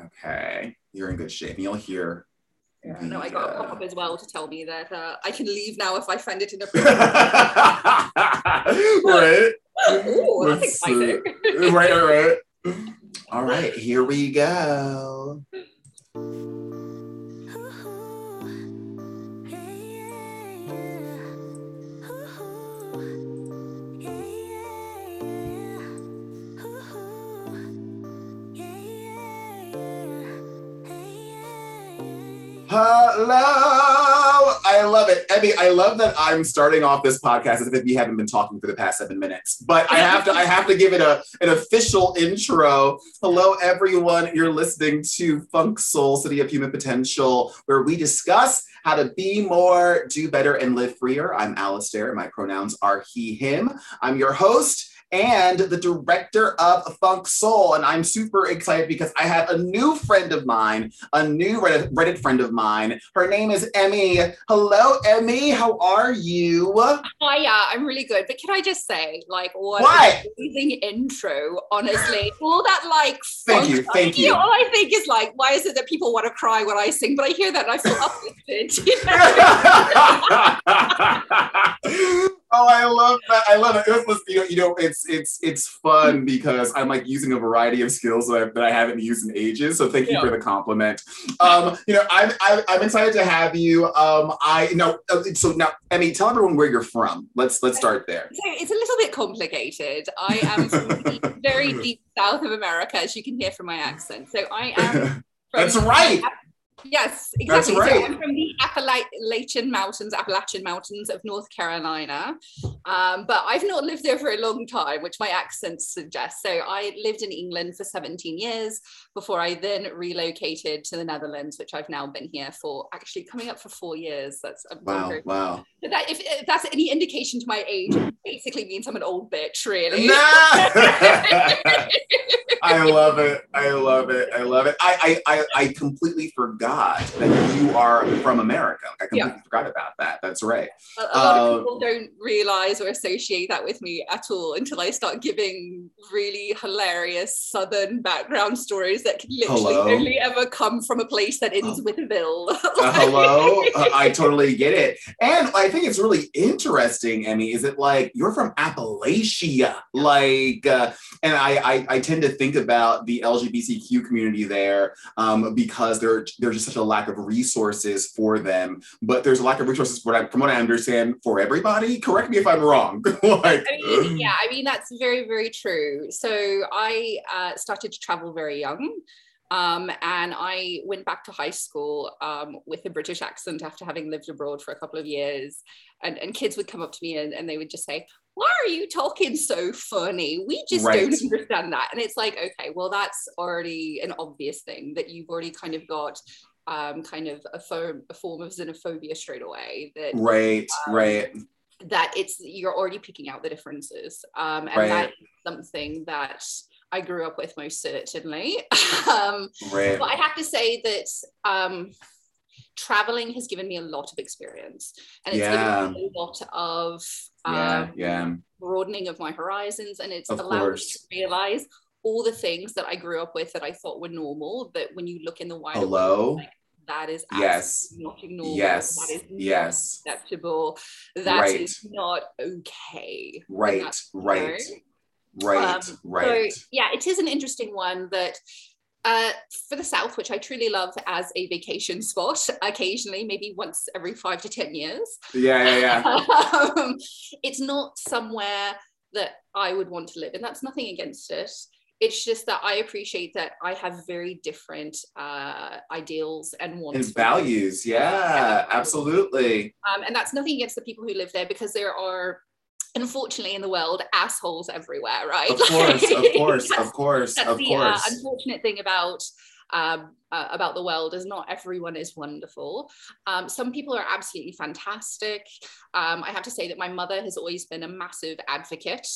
Okay, you're in good shape. And you'll hear. Yeah, no, I got a pop up as well to tell me that uh, I can leave now if I find it inappropriate. right. Ooh, that's exciting. right, right, right. All right, here we go. Hello. I love it. Emmy, I love that I'm starting off this podcast as if we haven't been talking for the past seven minutes. But I have to I have to give it a, an official intro. Hello, everyone. You're listening to Funk Soul City of Human Potential, where we discuss how to be more, do better, and live freer. I'm Alistair, and my pronouns are he, him. I'm your host and the director of Funk Soul. And I'm super excited because I have a new friend of mine, a new Reddit, Reddit friend of mine. Her name is Emmy. Hello, Emmy. How are you? Hi, yeah, I'm really good. But can I just say, like, what, What? amazing intro, honestly. All that, like, Thank you, thank you. All I think is, like, why is it that people want to cry when I sing? But I hear that and I feel uplifted. you know? oh, I love that. I love it. It was- You know, you know, it's it's it's fun because I'm like using a variety of skills that I, that I haven't used in ages. So thank you Yeah. for the compliment. Um, you know, I'm I'm, I'm excited to have you. Um, I know. uh, So now, Emmy, tell everyone where you're from. Let's let's start there. So it's a little bit complicated. I am from the very deep south of America, as you can hear from my accent. So I am from That's right. Yes, exactly. right. So I'm from the Appalachian Mountains, Appalachian Mountains of North Carolina. Um, but I've not lived there for a long time, which my accent suggests. So I lived in England for 17 years before I then relocated to the Netherlands, which I've now been here for actually coming up for four years. That's I'm Wow, wow. But that, if, if that's any indication to my age, it basically means I'm an old bitch, really. Nah! I love it. I love it. I love it. I, I, I, I completely forgot that you are from America. I completely forgot about that. That's right. A, a lot Uh, of people don't realize or associate that with me at all until I start giving really hilarious Southern background stories that can literally Hello? only ever come from a place that ends with a bill. Uh, hello. Uh, I totally get it. And I think it's really interesting, Emmy, is it like you're from Appalachia? Like, uh, and I, I, I tend to think about the LGBTQ community there um, because there, there's just such a lack of resources for them. But there's a lack of resources, what I, from what I understand, for everybody. Correct me if I'm wrong. like, I mean, yeah, I mean that's very, very true. So I uh, started to travel very young. Um, and I went back to high school um, with a British accent after having lived abroad for a couple of years. And, and kids would come up to me and, and they would just say, Why are you talking so funny? We just Right. don't understand that. And it's like, okay, well, that's already an obvious thing that you've already kind of got um, kind of a, form, a form of xenophobia straight away. That right, right. that it's you're already picking out the differences um, and Right. that is something that i grew up with most certainly um, Right. but i have to say that um, traveling has given me a lot of experience and it's Yeah. given me a lot of um, Yeah, yeah. broadening of my horizons and it's Of allowed course. me to realize all the things that i grew up with that i thought were normal that when you look in the wider world, Hello? like, that is Yes. not normal Yes. that is not Yes. acceptable That is Right. not okay Right, right, right, um, right. so yeah it is an interesting one that uh, for the south which i truly love as a vacation spot occasionally maybe once every five to ten years Yeah, yeah, yeah. um, it's not somewhere that i would want to live and that's nothing against it it's just that i appreciate that i have very different uh, ideals and wants And values, yeah, absolutely. um, and that's nothing against the people who live there because there are unfortunately in the world assholes everywhere right Of course, of Like, course, of course, that's of the uh, unfortunate thing about um, uh, about the world is not everyone is wonderful. Um, some people are absolutely fantastic. Um, I have to say that my mother has always been a massive advocate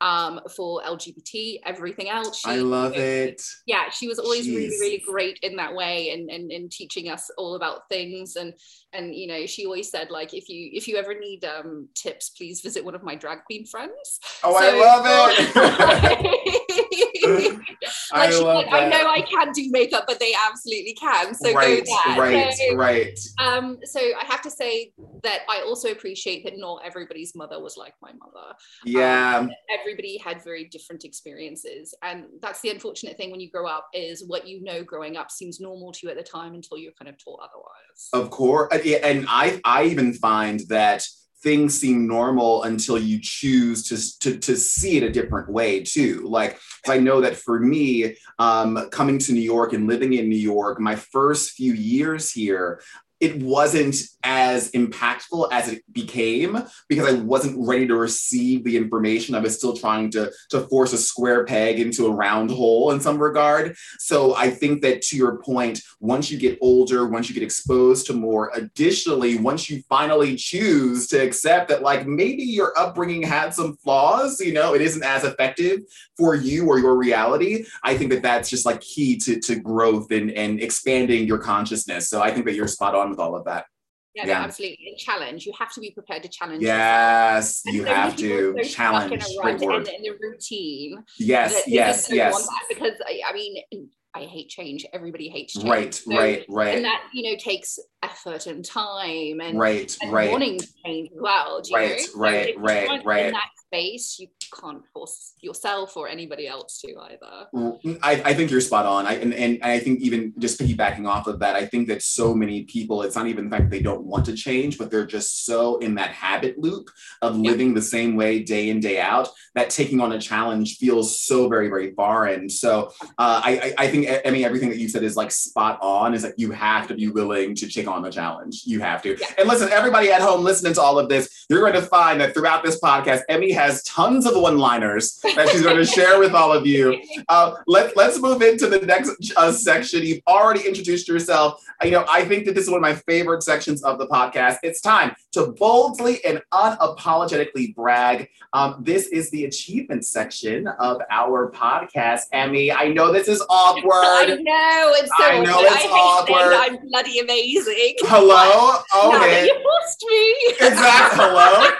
um, for LGBT, everything else. She, I love it. Yeah, she was always Jeez. really, really great in that way and, and and teaching us all about things. And and you know, she always said like, if you if you ever need um, tips, please visit one of my drag queen friends. Oh, so, I love it. like, I, like, I know I can't do makeup, but they absolutely can. So right, go there. Right, so, right. Um, so I have to say that I also appreciate that not everybody's mother was like my mother. Yeah. Um, everybody had very different experiences. And that's the unfortunate thing when you grow up is what you know growing up seems normal to you at the time until you're kind of taught otherwise. Of course. And I I even find that things seem normal until you choose to, to, to see it a different way too. Like I know that for me, um, coming to New York and living in New York, my first few years here, it wasn't as impactful as it became because I wasn't ready to receive the information. I was still trying to, to force a square peg into a round hole in some regard. So I think that to your point, once you get older, once you get exposed to more, additionally, once you finally choose to accept that, like maybe your upbringing had some flaws, you know, it isn't as effective for you or your reality. I think that that's just like key to, to growth and, and expanding your consciousness. So I think that you're spot on with all of that. Yeah, yeah. absolutely. And challenge. You have to be prepared to challenge. Yes, you have to challenge. Rut and in a routine. Yes, yes, yes. because I mean, I hate change. Everybody hates change. Right, so, right, right. And that you know takes effort and time and right, and right. wanting change as well. right, know? right, so right, right. In that space, you can't force yourself or anybody else to either. Mm, I, I think you're spot on. I and, and I think even just piggybacking off of that, I think that so many people, it's not even the fact they don't want to change, but they're just so in that habit loop of living yep. the same way day in, day out, that taking on a challenge feels so very, very foreign. So uh, I, I think I mean everything that you said is like spot on, is that you have to be willing to take on the challenge. You have to. Yeah. And listen, everybody at home listening to all of this, you're going to find that throughout this podcast, Emmy has tons of one-liners that she's going to share with all of you. Uh, let, let's move into the next uh, section. You've already introduced yourself. You know, I think that this is one of my favorite sections of the podcast. It's time to boldly and unapologetically brag. Um, this is the achievement section of our podcast. Emmy, I know this is awkward. I know it's so I know it's awkward. I'm bloody amazing. Hello. Okay. you lost me. Exactly. Hello.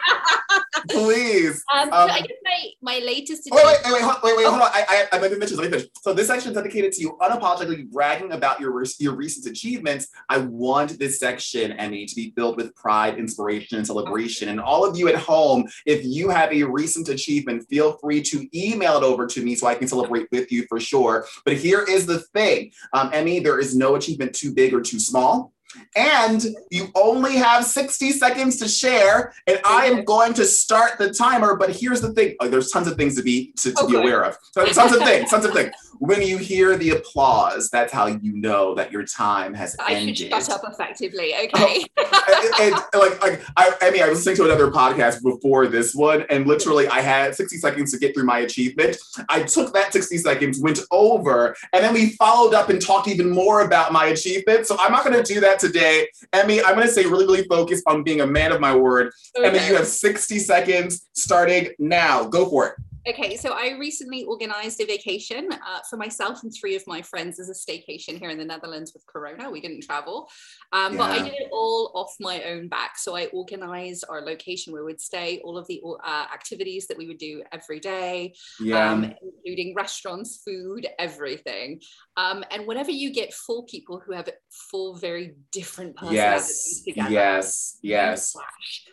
Please. Um, um, I guess my, my latest. Wait, wait, wait, wait, wait, wait, oh. hold on. I, I, I might be mentioned. Let me finish. So this section is dedicated to you unapologetically bragging about your your recent achievements. I want this section, Emmy, to be filled with pride, inspiration, and celebration. And all of you at home, if you have a recent achievement, feel free to email it over to me so I can celebrate with you for sure. But here is the thing, um, Emmy, there is no achievement too big or too small and you only have 60 seconds to share and i am going to start the timer but here's the thing. Oh, there's tons of things to be to, to okay. be aware of. So, tons of things tons of things. When you hear the applause that's how you know that your time has I ended. I should shut up effectively oh, okay. and, and, like, like I, I mean i was listening to another podcast before this one and literally i had 60 seconds to get through my achievement. I took that 60 seconds went over and then we followed up and talked even more about my achievement. So i'm not going to do that today. Emmy, I'm going to say really, really focus on being a man of my word. Okay. Emmy, you have 60 seconds starting now. Go for it. Okay, so I recently organized a vacation uh, for myself and three of my friends as a staycation here in the Netherlands with Corona. We didn't travel, um, yeah. but I did it all off my own back. So I organized our location where we'd stay, all of the uh, activities that we would do every day, yeah. um, including restaurants, food, everything. Um, and whenever you get four people who have four very different personalities yes. together, yes, yes.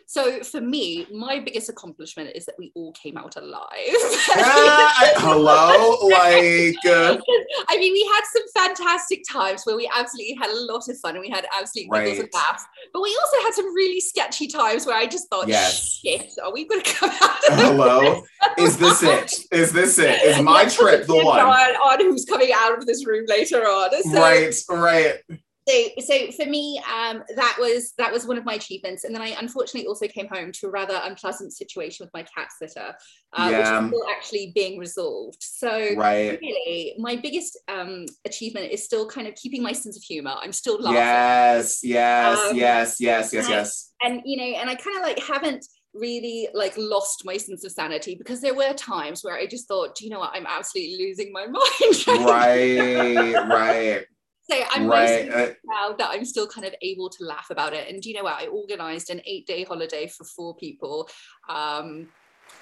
So for me, my biggest accomplishment is that we all came out alive. I, hello, like. Uh, I mean, we had some fantastic times where we absolutely had a lot of fun and we had absolute right. giggles and laughs. But we also had some really sketchy times where I just thought, yes. shit, are we going to come out? hello, is this it? Is this it? Is my trip the one? On, on who's coming out of this room later on? So, right, right so so for me um, that was that was one of my achievements and then i unfortunately also came home to a rather unpleasant situation with my cat sitter uh, yeah. which is still actually being resolved so right. really my biggest um, achievement is still kind of keeping my sense of humor i'm still laughing yes yes um, yes yes yes and, yes and you know and i kind of like haven't really like lost my sense of sanity because there were times where I just thought, do you know what, I'm absolutely losing my mind. right, right. So I'm right. Uh, proud that I'm still kind of able to laugh about it. And do you know what? I organized an eight day holiday for four people. Um,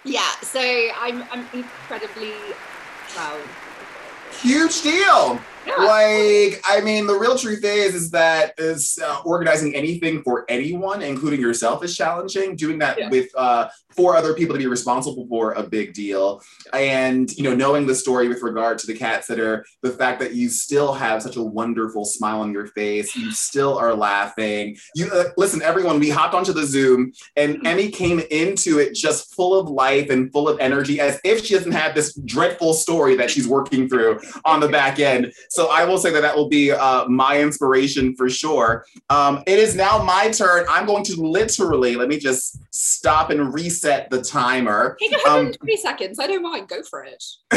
yeah, so I'm, I'm incredibly proud. Huge deal. Yeah. Like, I mean, the real truth is, is that is uh, organizing anything for anyone, including yourself, is challenging. Doing that yeah. with uh, for other people to be responsible for a big deal. And, you know, knowing the story with regard to the cat sitter, the fact that you still have such a wonderful smile on your face, you still are laughing. You uh, listen, everyone, we hopped onto the Zoom and mm-hmm. Emmy came into it just full of life and full of energy as if she doesn't have this dreadful story that she's working through on the back end. So I will say that that will be uh, my inspiration for sure. Um, it is now my turn. I'm going to literally, let me just stop and reset the timer. Take 103 um, seconds. I don't mind. Go for it.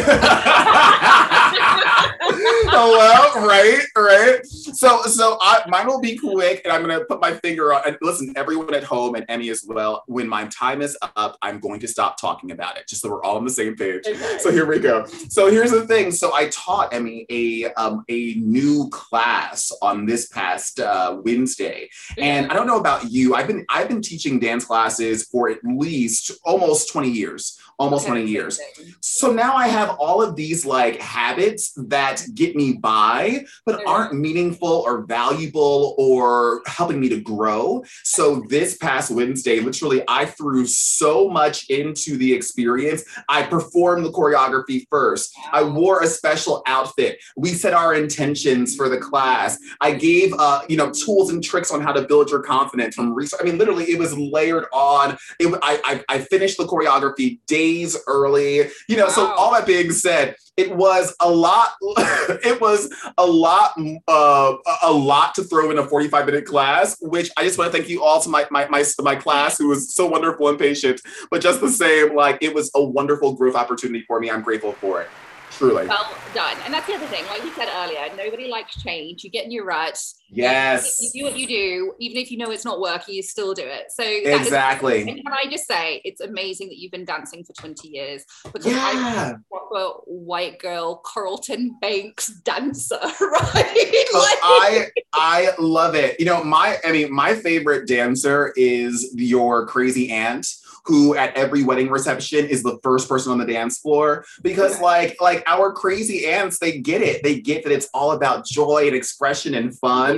Hello, right, right. So, so I, mine will be quick, and I'm gonna put my finger on. And listen, everyone at home and Emmy as well. When my time is up, I'm going to stop talking about it, just so we're all on the same page. Okay. So here we go. So here's the thing. So I taught Emmy a um, a new class on this past uh, Wednesday, and I don't know about you. I've been I've been teaching dance classes for at least almost 20 years almost okay. 20 years. So now I have all of these like habits that get me by, but aren't meaningful or valuable or helping me to grow. So this past Wednesday, literally, I threw so much into the experience. I performed the choreography first. I wore a special outfit. We set our intentions for the class. I gave, uh, you know, tools and tricks on how to build your confidence from research. I mean, literally, it was layered on. It, I, I, I finished the choreography day days early. You know, wow. so all that being said, it was a lot. it was a lot, uh, a lot to throw in a 45 minute class. Which I just want to thank you all to my my my, my class who was so wonderful and patient. But just the same, like it was a wonderful growth opportunity for me. I'm grateful for it. Truly. Well done. And that's the other thing, like you said earlier, nobody likes change. You get in your ruts. Yes. You, do what you do, even if you know it's not working, you still do it. So exactly. Is, and can I just say, it's amazing that you've been dancing for 20 years because yeah. I'm a proper white girl Carlton Banks dancer, right? like- I I love it. You know, my I mean, my favorite dancer is your crazy aunt who at every wedding reception is the first person on the dance floor because like like our crazy aunts they get it. They get that it's all about joy and expression and fun.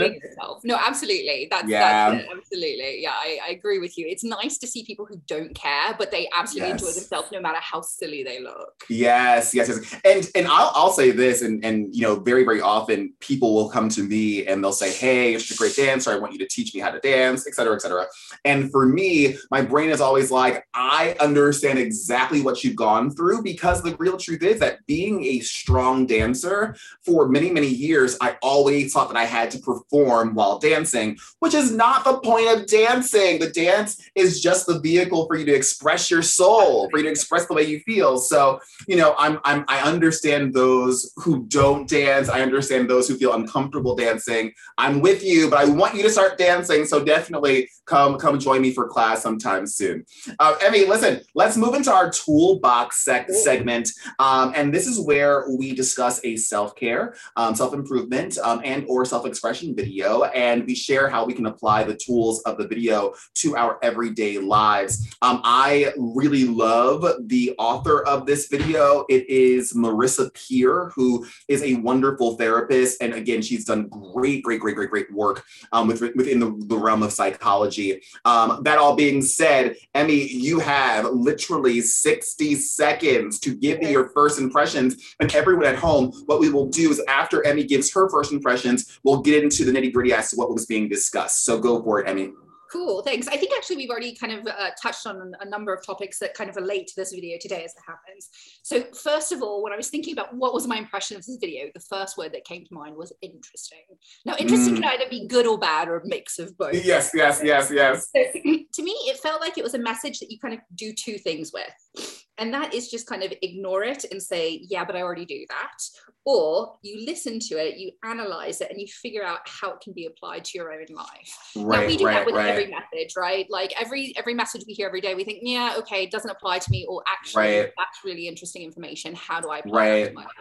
No absolutely. That's yeah. that's absolutely. Yeah I, I, agree with you. It's nice to see people who don't care but they absolutely yes. enjoy themselves no matter how silly they look. Yes yes yes. And and I'll, I'll say this and and you know very very often people will come to me and they'll say hey you're such a great dancer. I want you to teach me how to dance etc etc and for me my brain is always like like I understand exactly what you've gone through because the real truth is that being a strong dancer for many, many years, I always thought that I had to perform while dancing, which is not the point of dancing. The dance is just the vehicle for you to express your soul, for you to express the way you feel. So, you know, I'm, I'm I understand those who don't dance. I understand those who feel uncomfortable dancing. I'm with you, but I want you to start dancing. So definitely come come join me for class sometime soon. Uh, Emmy, listen, let's move into our toolbox sec- segment. Um, and this is where we discuss a self-care, um, self-improvement, um, and or self-expression video. And we share how we can apply the tools of the video to our everyday lives. Um, I really love the author of this video. It is Marissa Peer, who is a wonderful therapist. And again, she's done great, great, great, great, great work um, with, within the, the realm of psychology. Um, that all being said, Emmy, you have literally 60 seconds to give me your first impressions. And everyone at home, what we will do is after Emmy gives her first impressions, we'll get into the nitty gritty as to what was being discussed. So go for it, Emmy. Cool, thanks. I think actually we've already kind of uh, touched on a number of topics that kind of relate to this video today as it happens. So first of all, when I was thinking about what was my impression of this video, the first word that came to mind was interesting. Now, interesting mm. can either be good or bad or a mix of both. Yes, yes, yes, yes. So, to me, it felt like it was a message that you kind of do two things with. And that is just kind of ignore it and say, yeah, but I already do that. Or you listen to it, you analyze it, and you figure out how it can be applied to your own life. Right, now, we do right, that with right. every message, right? Like every every message we hear every day, we think, yeah, okay, it doesn't apply to me, or actually, Right. that's really interesting information. How do I apply that Right. to my life?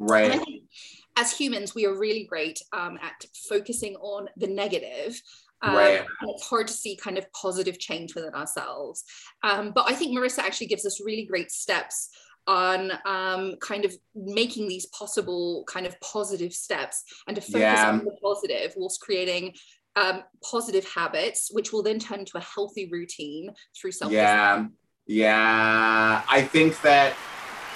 Right. As humans, we are really great um, at focusing on the negative. Um, Right. it's hard to see kind of positive change within ourselves. Um, but I think Marissa actually gives us really great steps on um, kind of making these possible kind of positive steps and to focus Yeah. on the positive whilst creating um, positive habits, which will then turn into a healthy routine through self Yeah, yeah. I think that.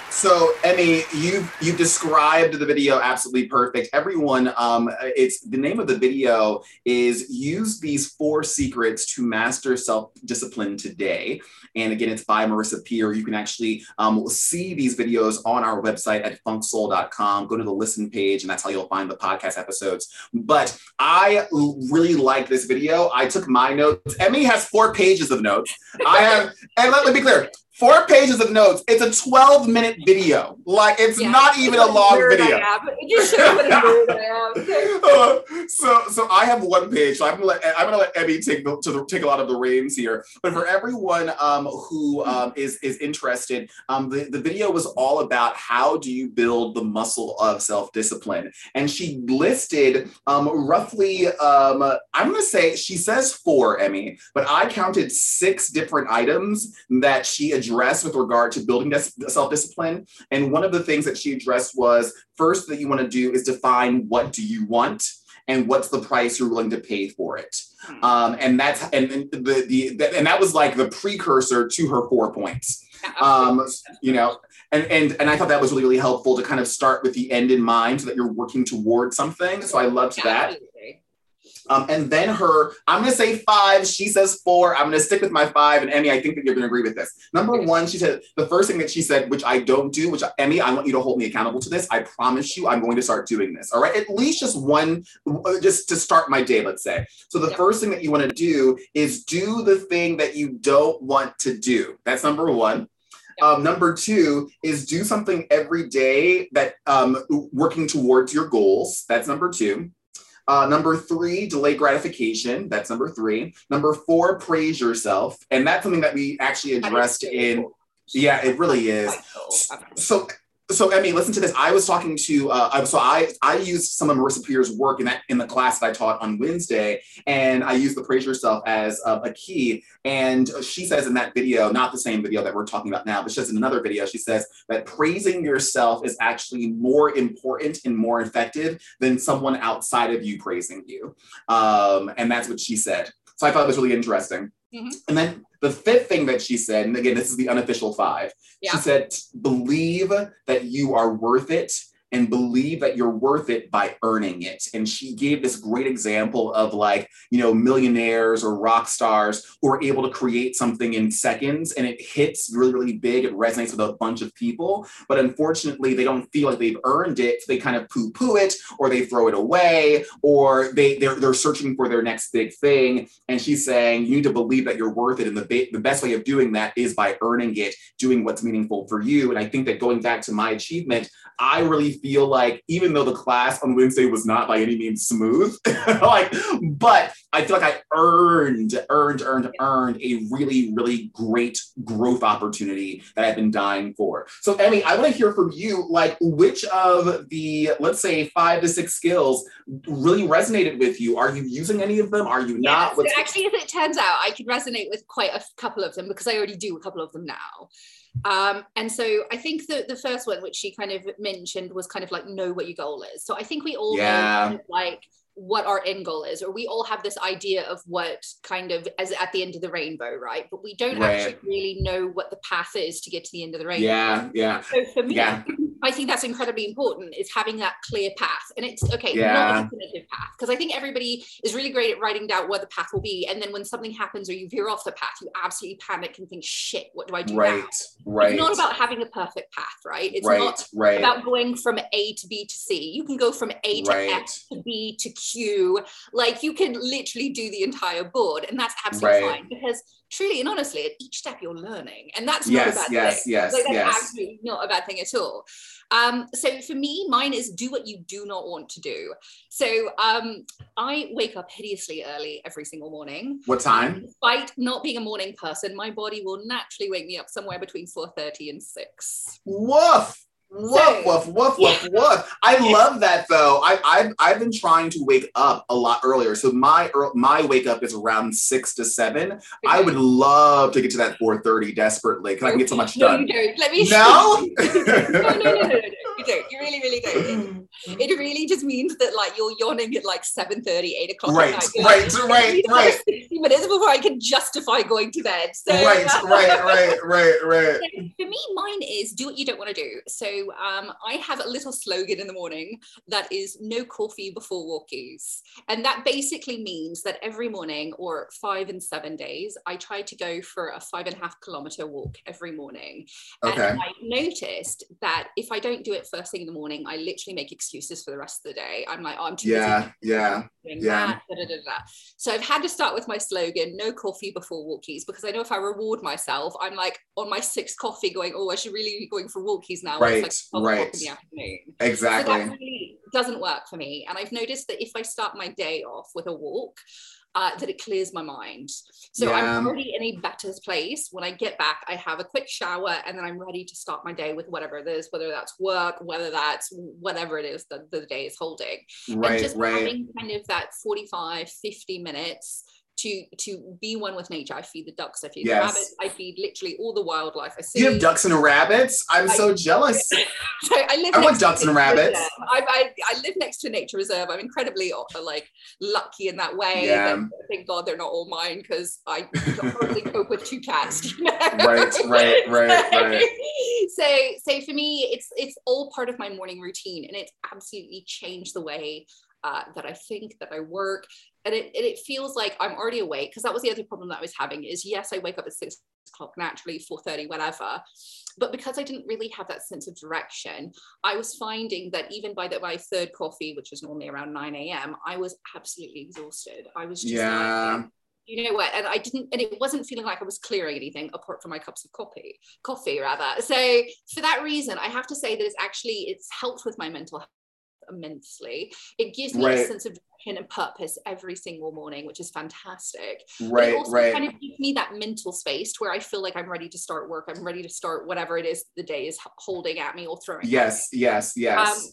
So, Emmy, you you described the video absolutely perfect. Everyone, um, it's the name of the video is use these four secrets to master self discipline today. And again, it's by Marissa Peer. You can actually um, see these videos on our website at funksoul.com. Go to the listen page, and that's how you'll find the podcast episodes. But I really like this video. I took my notes. Emmy has four pages of notes. I have, and let me be clear. Four pages of notes. It's a 12 minute video. Like it's Yeah. not even a long video. It just shows what a nerd I am. Uh, so so I have one page. So I'm gonna let I'm gonna let Emmy take the, to the, take a lot of the reins here. But for everyone um, who um, is is interested, um, the the video was all about how do you build the muscle of self discipline, and she listed um, roughly um, I'm gonna say she says four Emmy, but I counted six different items that she addressed with regard to building self discipline. And one of the things that she addressed was first that you want to do is define what do you want and what's the price you're willing to pay for it. Hmm. Um, and that's and, and the the and that was like the precursor to her four points. Um, you know, and and and I thought that was really really helpful to kind of start with the end in mind so that you're working towards something. So I loved that. Um, and then her, I'm gonna say five. She says four. I'm gonna stick with my five. And Emmy, I think that you're gonna agree with this. Number one, she said the first thing that she said, which I don't do, which Emmy, I want you to hold me accountable to this. I promise you, I'm going to start doing this. All right, at least just one, uh, just to start my day. Let's say. So the Yeah. first thing that you want to do is do the thing that you don't want to do. That's number one. Um, number two is do something every day that um, working towards your goals. That's number two. Uh, number three, delay gratification. That's number three. Number four, praise yourself. And that's something that we actually addressed in. Yeah, it really is. Okay. So, so Emmy, listen to this. I was talking to, uh, so I I used some of Marissa Peer's work in that in the class that I taught on Wednesday, and I used the praise yourself as uh, a key. And she says in that video, not the same video that we're talking about now, but she says in another video, she says that praising yourself is actually more important and more effective than someone outside of you praising you. Um, and that's what she said. So I thought it was really interesting. Mhm. And then the fifth thing that she said, and again, this is the unofficial five. Yeah. She said, believe that you are worth it and believe that you're worth it by earning it. And she gave this great example of like, you know, millionaires or rock stars who are able to create something in seconds and it hits really, really big. It resonates with a bunch of people. But unfortunately, they don't feel like they've earned it. So they kind of poo poo it or they throw it away or they, they're, they're searching for their next big thing. And she's saying, you need to believe that you're worth it. And the, ba- the best way of doing that is by earning it, doing what's meaningful for you. And I think that going back to my achievement, I really feel like even though the class on Wednesday was not by any means smooth, like, but I feel like I earned, earned, earned, earned a really, really great growth opportunity that I've been dying for. So, Emmy, I want to hear from you, like, which of the, let's say, five to six skills really resonated with you? Are you using any of them? Are you Yeah, not? so What's- actually, as it turns out, I could resonate with quite a couple of them because I already do a couple of them now. Um, and so I think the, the first one, which she kind of mentioned, was kind of like know what your goal is. So I think we all know Yeah. kind of like what our end goal is, or we all have this idea of what kind of as at the end of the rainbow, right? But we don't Right. actually really know what the path is to get to the end of the rainbow. yeah, yeah, So for me, Yeah. I think that's incredibly important is having that clear path. And it's okay, Yeah. not a definitive path. Because I think everybody is really great at writing down what the path will be. And then when something happens or you veer off the path, you absolutely panic and think, shit, what do I do now? Right, right, It's not about having a perfect path, right? It's right, not right, about going from A to B to C. You can go from A to right, F to B to Q. Like you can literally do the entire board, and that's absolutely Right. fine because truly and honestly, at each step you're learning, and that's not a yes, bad yes, thing. yes, Like that's yes. absolutely not a bad thing at all. Um, so for me, mine is do what you do not want to do. So um, I wake up hideously early every single morning. What time? Despite not being a morning person, my body will naturally wake me up somewhere between 4:30 and 6. Woof. Woof, woof, woof, woof, woof. I love that though. I, I've I've been trying to wake up a lot earlier. So my my wake up is around six to seven. I would love to get to that four thirty desperately because I can get so much No, done. you don't. Let me No? no, no, no, no, no, no. You don't. You really, really don't. It really just means that like you're yawning at like 7 8 o'clock. at Right, night. Right, like, right, right. another 60 minutes before I can justify going to bed. So, right, right, right, right, right. So for me, mine is do what you don't want to do. So um, I have a little slogan in the morning that is no coffee before walkies. And that basically means that every morning or five and seven days, I try to go for a five and a half kilometer walk every morning. Okay. And I noticed that if I don't do it first thing in the morning, I literally make excuses for the rest of the day. I'm like, oh, I'm too busy Yeah, yeah. Yeah. So I've had to start with my slogan, no coffee before walkies, because I know if I reward myself, I'm like on my sixth coffee going, oh, I should really be going for walkies now. It's like 12 Right, in the afternoon. So Exactly. that really doesn't work for me. And I've noticed that if I start my day off with a walk, uh, that it clears my mind. So Yeah. I'm already in a better place. When I get back, I have a quick shower and then I'm ready to start my day with whatever it is, whether that's work, whether that's whatever it is that the day is holding and Right, just right. having kind of that 45 50 minutes to to be one with nature i feed the ducks i feed Yes. the rabbits i feed literally all the wildlife i see You have ducks and rabbits? I'm so jealous. so i live I want ducks and rabbits. I, I, I live next to a nature reserve i'm incredibly uh, like lucky in that way Yeah. that, thank god they're not all mine because i hardly cope with two cats you know? Right, right, right, right. so so for me it's it's all part of my morning routine and it's absolutely changed the way uh, that I think that I work and it, and it feels like I'm already awake because that was the other problem that I was having is yes I wake up at six o'clock naturally 4:30 whatever but because I didn't really have that sense of direction I was finding that even by the, my third coffee which is normally around 9 a.m. I was absolutely exhausted I was just Yeah. like you know what and i didn't and it wasn't feeling like i was clearing anything apart from my cups of coffee coffee rather so for that reason i have to say that it's actually it's helped with my mental health immensely it gives me Right. a sense of direction and purpose every single morning which is fantastic Right, but it also right. kind of gives me that mental space to where i feel like i'm ready to start work i'm ready to start whatever it is the day is holding at me or throwing at Yes, yes, yes. Um,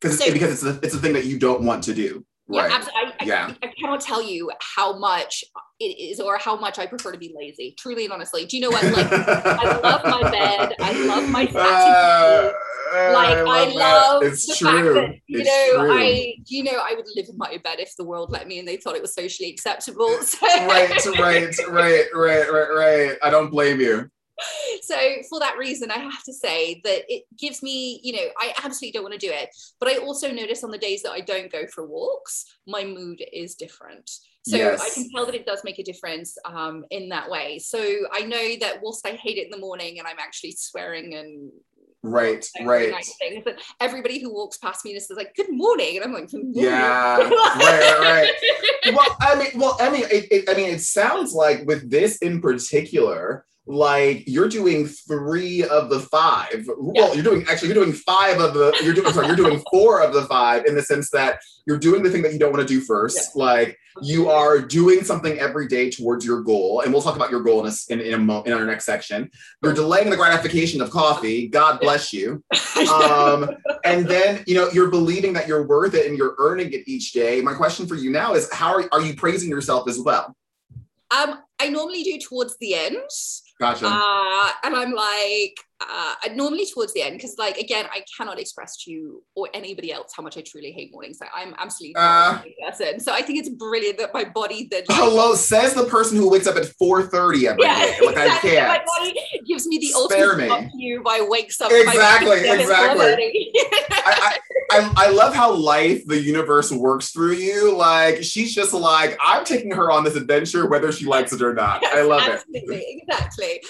Because so- because it's a, it's a thing that you don't want to do. Yeah, Right. absolutely. I, I, Yeah. I cannot tell you how much it is or how much I prefer to be lazy. Truly and honestly. Do you know what? Like, I love my bed. I love my Uh, uh, like I that. love the true. fact that you It's know true. I you know I would live in my bed if the world let me and they thought it was socially acceptable. So, right, right, right, right, right, right. I don't blame you. so for that reason, I have to say that it gives me, you know, I absolutely don't want to do it. But I also notice on the days that I don't go for walks, my mood is different. So I can tell that it does make a difference um, in that way. So I know that whilst I hate it in the morning and I'm actually swearing and Right, right. nice things, but everybody who walks past me just is like, "Good morning," and I'm like, Yeah, right, right, well, I mean, well, I mean, it, it, I mean, it sounds like with this in particular, like you're doing three of the five. Well, you're doing actually you're doing five of the you're doing sorry, you're doing four of the five in the sense that you're doing the thing that you don't want to do first. Like you are doing something every day towards your goal, and we'll talk about your goal in a, in, in a mo- in our next section. You're delaying the gratification of coffee. God bless you. Um, and then you know you're believing that you're worth it and you're earning it each day. My question for you now is: How are, are you praising yourself as well? um, I normally do towards the end. Gotcha. Uh, and I'm like, uh, normally towards the end because like again i cannot express to you or anybody else how much i truly hate mornings like i'm absolutely Uh. person so i think it's brilliant that my body then like, Hello, says the person who wakes up at 4:30 every day. yeah, Like I can't. My body gives me the Spare ultimate me. you by wakes up. Exactly, exactly. I, I, I, I love how life, the universe works through you. Like she's just like, I'm taking her on this adventure, whether she likes it or not. I love it. Exactly.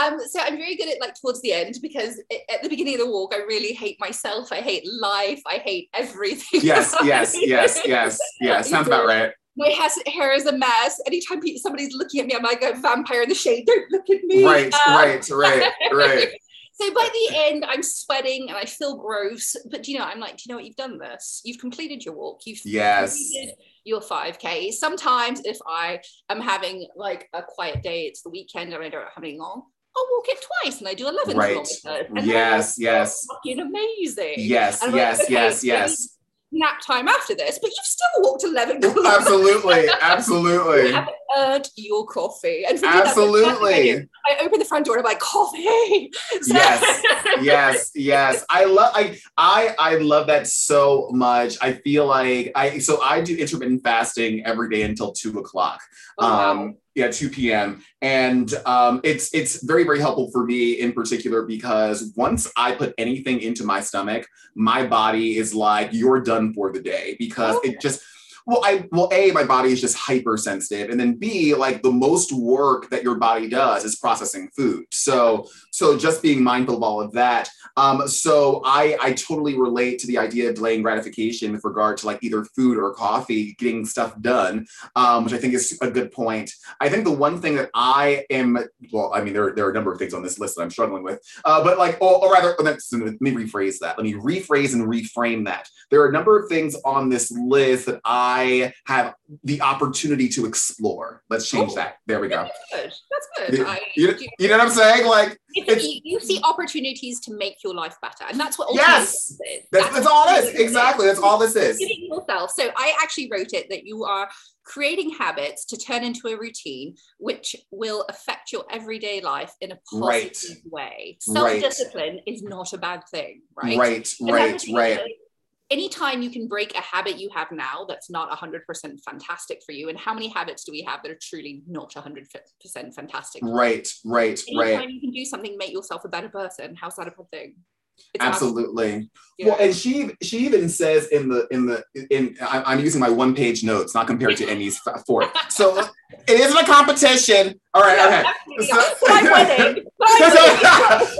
Um, so I'm very good at like towards the end because at the beginning of the walk, I really hate myself. I hate life. I hate everything. Yes, yes, yes, yes, yes. Sounds about right. My hair is a mess. Anytime somebody's looking at me, I'm like a vampire in the shade. Don't look at me. Right, Um, right, right, right. So by the end, I'm sweating and I feel gross. But do you know, I'm like, do you know what? You've done this. You've completed your walk. You've Yes. completed your 5K. Sometimes if I am having like a quiet day, it's the weekend and I don't have anything on, I'll walk it twice and I do 11 Right. kilometers. Yes, yes. Fucking amazing. Yes, I'm like, yes, okay, yes, yes. Nap time after this, but you've still walked 11 kilometers. Absolutely, absolutely, You haven't earned your coffee. And for me, that's the first thing I absolutely. I open the front door and I'm like, coffee. So- Yes, yes yes i love I, I i love that so much i feel like i so i do intermittent fasting every day until two o'clock Oh, wow. Um, yeah 2 p.m and um it's it's very very helpful for me in particular because once i put anything into my stomach my body is like you're done for the day because Okay. it just well i well a my body is just hypersensitive and then b like the most work that your body does is processing food so so just being mindful of all of that um, so I, I totally relate to the idea of delaying gratification with regard to like either food or coffee, getting stuff done, um, which I think is a good point. I think the one thing that I am, well, I mean, there, there are a number of things on this list that I'm struggling with, uh, but like, or, or rather, let me rephrase that. Let me rephrase and reframe that. There are a number of things on this list that I have the opportunity to explore. Let's change Oh. that. There we go. That's good. That's good. You, I, you, you know what I'm saying? Like, you, you, see opportunities to make your life better, and that's what Yes! this is. that's, that's all this Exactly. That's all this is. Giving yourself. So I actually wrote it that you are creating habits to turn into a routine, which will affect your everyday life in a Right. positive way. Self-discipline is not a bad thing, right? Right, And right, right. thing, Anytime you can break a habit you have now that's not 100% fantastic for you, and how many habits do we have that are truly not 100% fantastic? Right, right, Anytime right. you can do something, make yourself a better person. How's that a bad thing? It's Absolutely. Yeah. Well, and she she even says in the in the in I- I'm using my one page notes, not compared to Emmy's four. So it isn't a competition. All right, okay. So- But But but, I Em-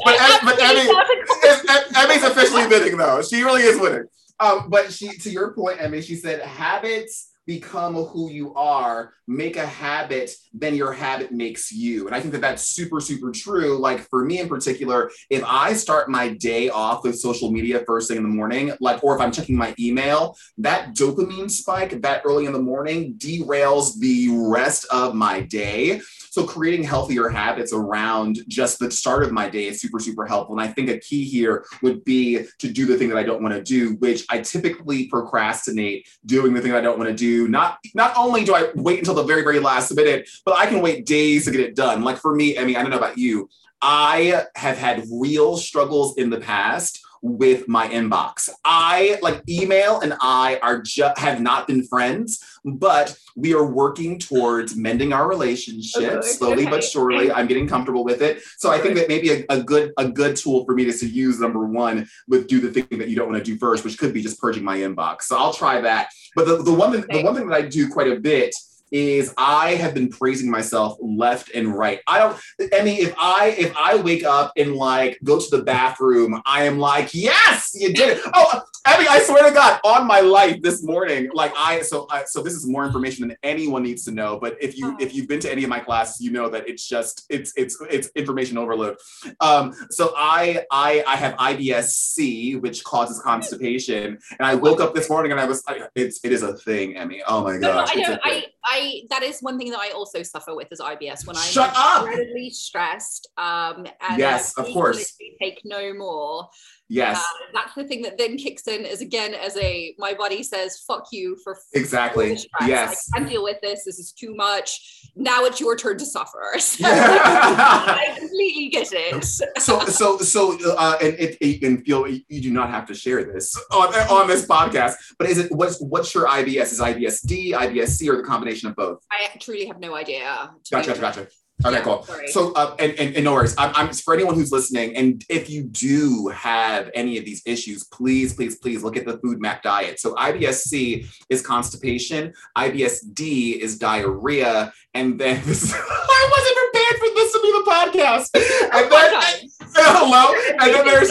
but absolutely Emmy, love it. Em- Emmy's officially winning though. She really is winning. Um, but she, to your point, Emmy, she said habits become who you are. Make a habit, then your habit makes you. And I think that that's super, super true. Like for me in particular, if I start my day off with social media first thing in the morning, like, or if I'm checking my email, that dopamine spike that early in the morning derails the rest of my day. So creating healthier habits around just the start of my day is super, super helpful. And I think a key here would be to do the thing that I don't want to do, which I typically procrastinate doing the thing I don't want to do. Not not only do I wait until the very, very last minute, but I can wait days to get it done. Like for me, I mean, I don't know about you. I have had real struggles in the past with my inbox. I like email and I are just have not been friends, but we are working towards mending our relationship Okay, slowly but surely. I'm getting comfortable with it. So I think that maybe a, a good a good tool for me is to use number one with do the thing that you don't want to do first, which could be just purging my inbox. So I'll try that. But the, the one thing, the one thing that I do quite a bit is I have been praising myself left and right. I don't I mean if I if I wake up and like go to the bathroom, I am like, yes, you did it. Oh I mean, I swear to God, on my life this morning, like I so I, so this is more information than anyone needs to know. But if you if you've been to any of my classes, you know that it's just it's it's it's information overload. Um, so I I I have IBS-C, which causes constipation, and I woke up this morning and I was I, it's it is a thing, Emmy. Oh my No, no, gosh, I it's a don't. thing. I, I I that is one thing that I also suffer with is IBS when I'm up! incredibly stressed. Um, and Yes, I of course. Take no more. Yes, Uh, that's the thing that then kicks in is again as a my body says fuck you for exactly. Yes. I can't deal with this. This is too much. Now it's your turn to suffer. So I completely get it. so so so uh and it, it and feel you do not have to share this on, on this podcast but is it what's what's your ibs is ibsd ibsc or the combination of both I truly have no idea. gotcha gotcha gotcha okay Yeah, cool. sorry. so uh, and, and and no worries. I'm, I'm for anyone who's listening and if you do have any of these issues please please please look at the FODMAP diet. So ibsc is constipation ibsd is diarrhea and then this i wasn't prepared for this to be the podcast. And then Hello, and then there's,